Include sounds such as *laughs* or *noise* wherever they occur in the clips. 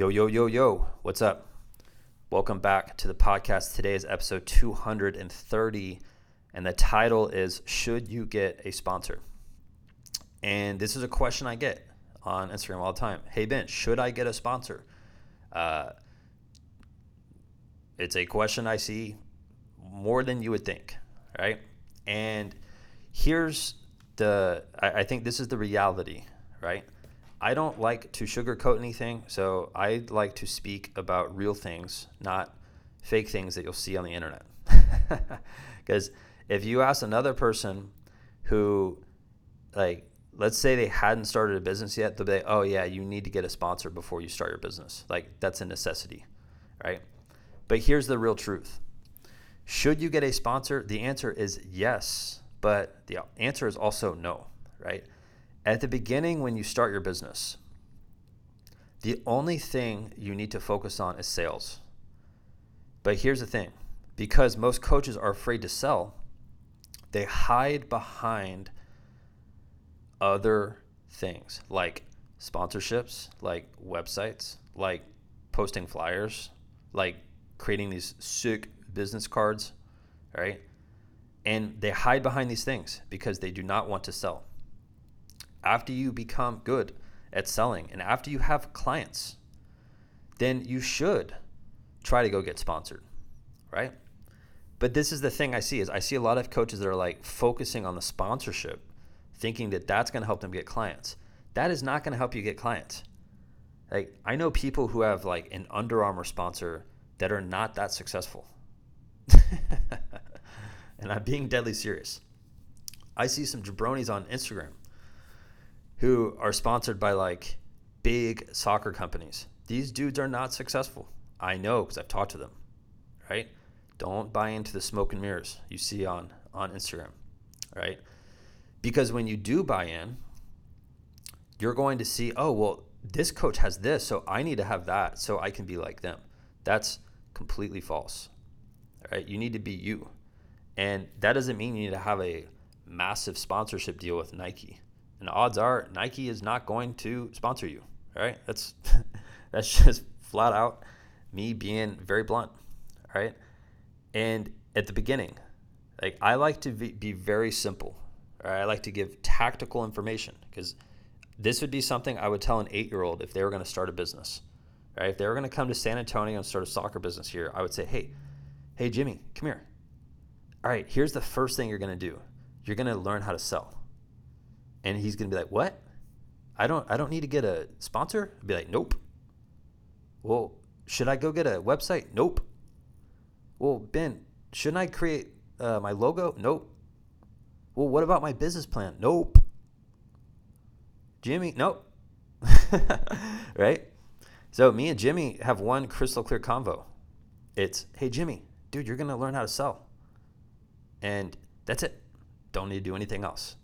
Yo, yo, yo, yo, what's up? Welcome back to the podcast. Today is episode 230, and the title is Should You Get a Sponsor? And this is a question I get on Instagram all the time. Hey, Ben, should I get a sponsor? Uh, it's a question I see more than you would think, right? And here's the, I, I think this is the reality, right? I don't like to sugarcoat anything, so I like to speak about real things, not fake things that you'll see on the internet. *laughs* Because if you ask another person who, like, let's say they hadn't started a business yet, they'll be like, oh, yeah, you need to get a sponsor before you start your business. Like, that's a necessity, right? But here's the real truth Should you get a sponsor? The answer is yes, but the answer is also no, right? At the beginning, when you start your business, the only thing you need to focus on is sales. But here's the thing because most coaches are afraid to sell, they hide behind other things like sponsorships, like websites, like posting flyers, like creating these sick business cards, right? And they hide behind these things because they do not want to sell after you become good at selling and after you have clients, then you should try to go get sponsored, right? But this is the thing I see is I see a lot of coaches that are like focusing on the sponsorship, thinking that that's going to help them get clients. That is not going to help you get clients. Like I know people who have like an Under Armour sponsor that are not that successful. *laughs* and I'm being deadly serious. I see some jabronis on Instagram who are sponsored by like big soccer companies. These dudes are not successful. I know because I've talked to them, right? Don't buy into the smoke and mirrors you see on, on Instagram, right? Because when you do buy in, you're going to see, oh, well, this coach has this, so I need to have that so I can be like them. That's completely false, right? You need to be you. And that doesn't mean you need to have a massive sponsorship deal with Nike and odds are Nike is not going to sponsor you. All right, That's *laughs* that's just flat out me being very blunt. All right, And at the beginning, like I like to be, very simple. Right? I like to give tactical information because this would be something I would tell an eight-year-old if they were going to start a business. Right? If they were going to come to San Antonio and start a soccer business here, I would say, "Hey, hey Jimmy, come here. All right, here's the first thing you're going to do. You're going to learn how to sell." And he's gonna be like, "What? I don't I don't need to get a sponsor." I'd be like, "Nope." Well, should I go get a website? Nope. Well, Ben, shouldn't I create uh, my logo? Nope. Well, what about my business plan? Nope. Jimmy, nope. *laughs* right? So me and Jimmy have one crystal clear convo. It's, hey Jimmy, dude, you're gonna learn how to sell. And that's it. Don't need to do anything else.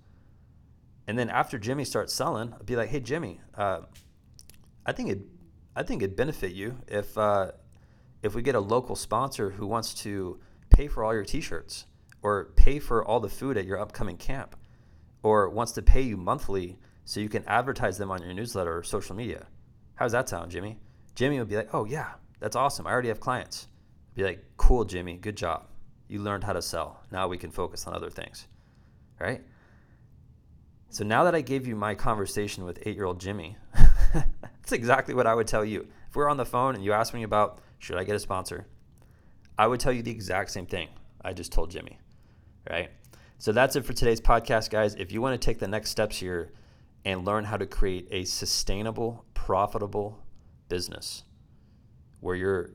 And then after Jimmy starts selling, I'd be like, "Hey Jimmy, uh, I think it, I think it'd benefit you if uh, if we get a local sponsor who wants to pay for all your T-shirts or pay for all the food at your upcoming camp, or wants to pay you monthly so you can advertise them on your newsletter or social media. How's that sound, Jimmy?" Jimmy would be like, "Oh yeah, that's awesome. I already have clients." Be like, "Cool, Jimmy. Good job. You learned how to sell. Now we can focus on other things." Right? So now that I gave you my conversation with eight year old Jimmy, *laughs* that's exactly what I would tell you. If we are on the phone and you asked me about should I get a sponsor, I would tell you the exact same thing I just told Jimmy, right? So that's it for today's podcast, guys. If you want to take the next steps here and learn how to create a sustainable, profitable business where you're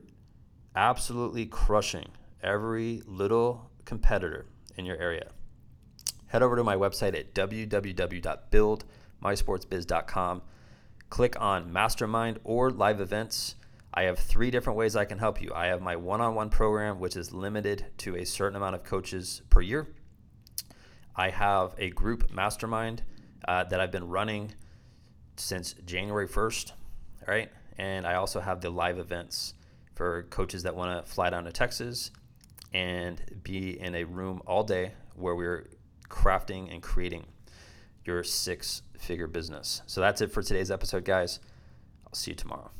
absolutely crushing every little competitor in your area head over to my website at www.buildmysportsbiz.com. Click on Mastermind or live events. I have three different ways I can help you. I have my one on one program, which is limited to a certain amount of coaches per year. I have a group mastermind uh, that I've been running since January 1st, right? And I also have the live events for coaches that want to fly down to Texas and be in a room all day where we're crafting and creating your six figure business. So that's it for today's episode, guys. I'll see you tomorrow.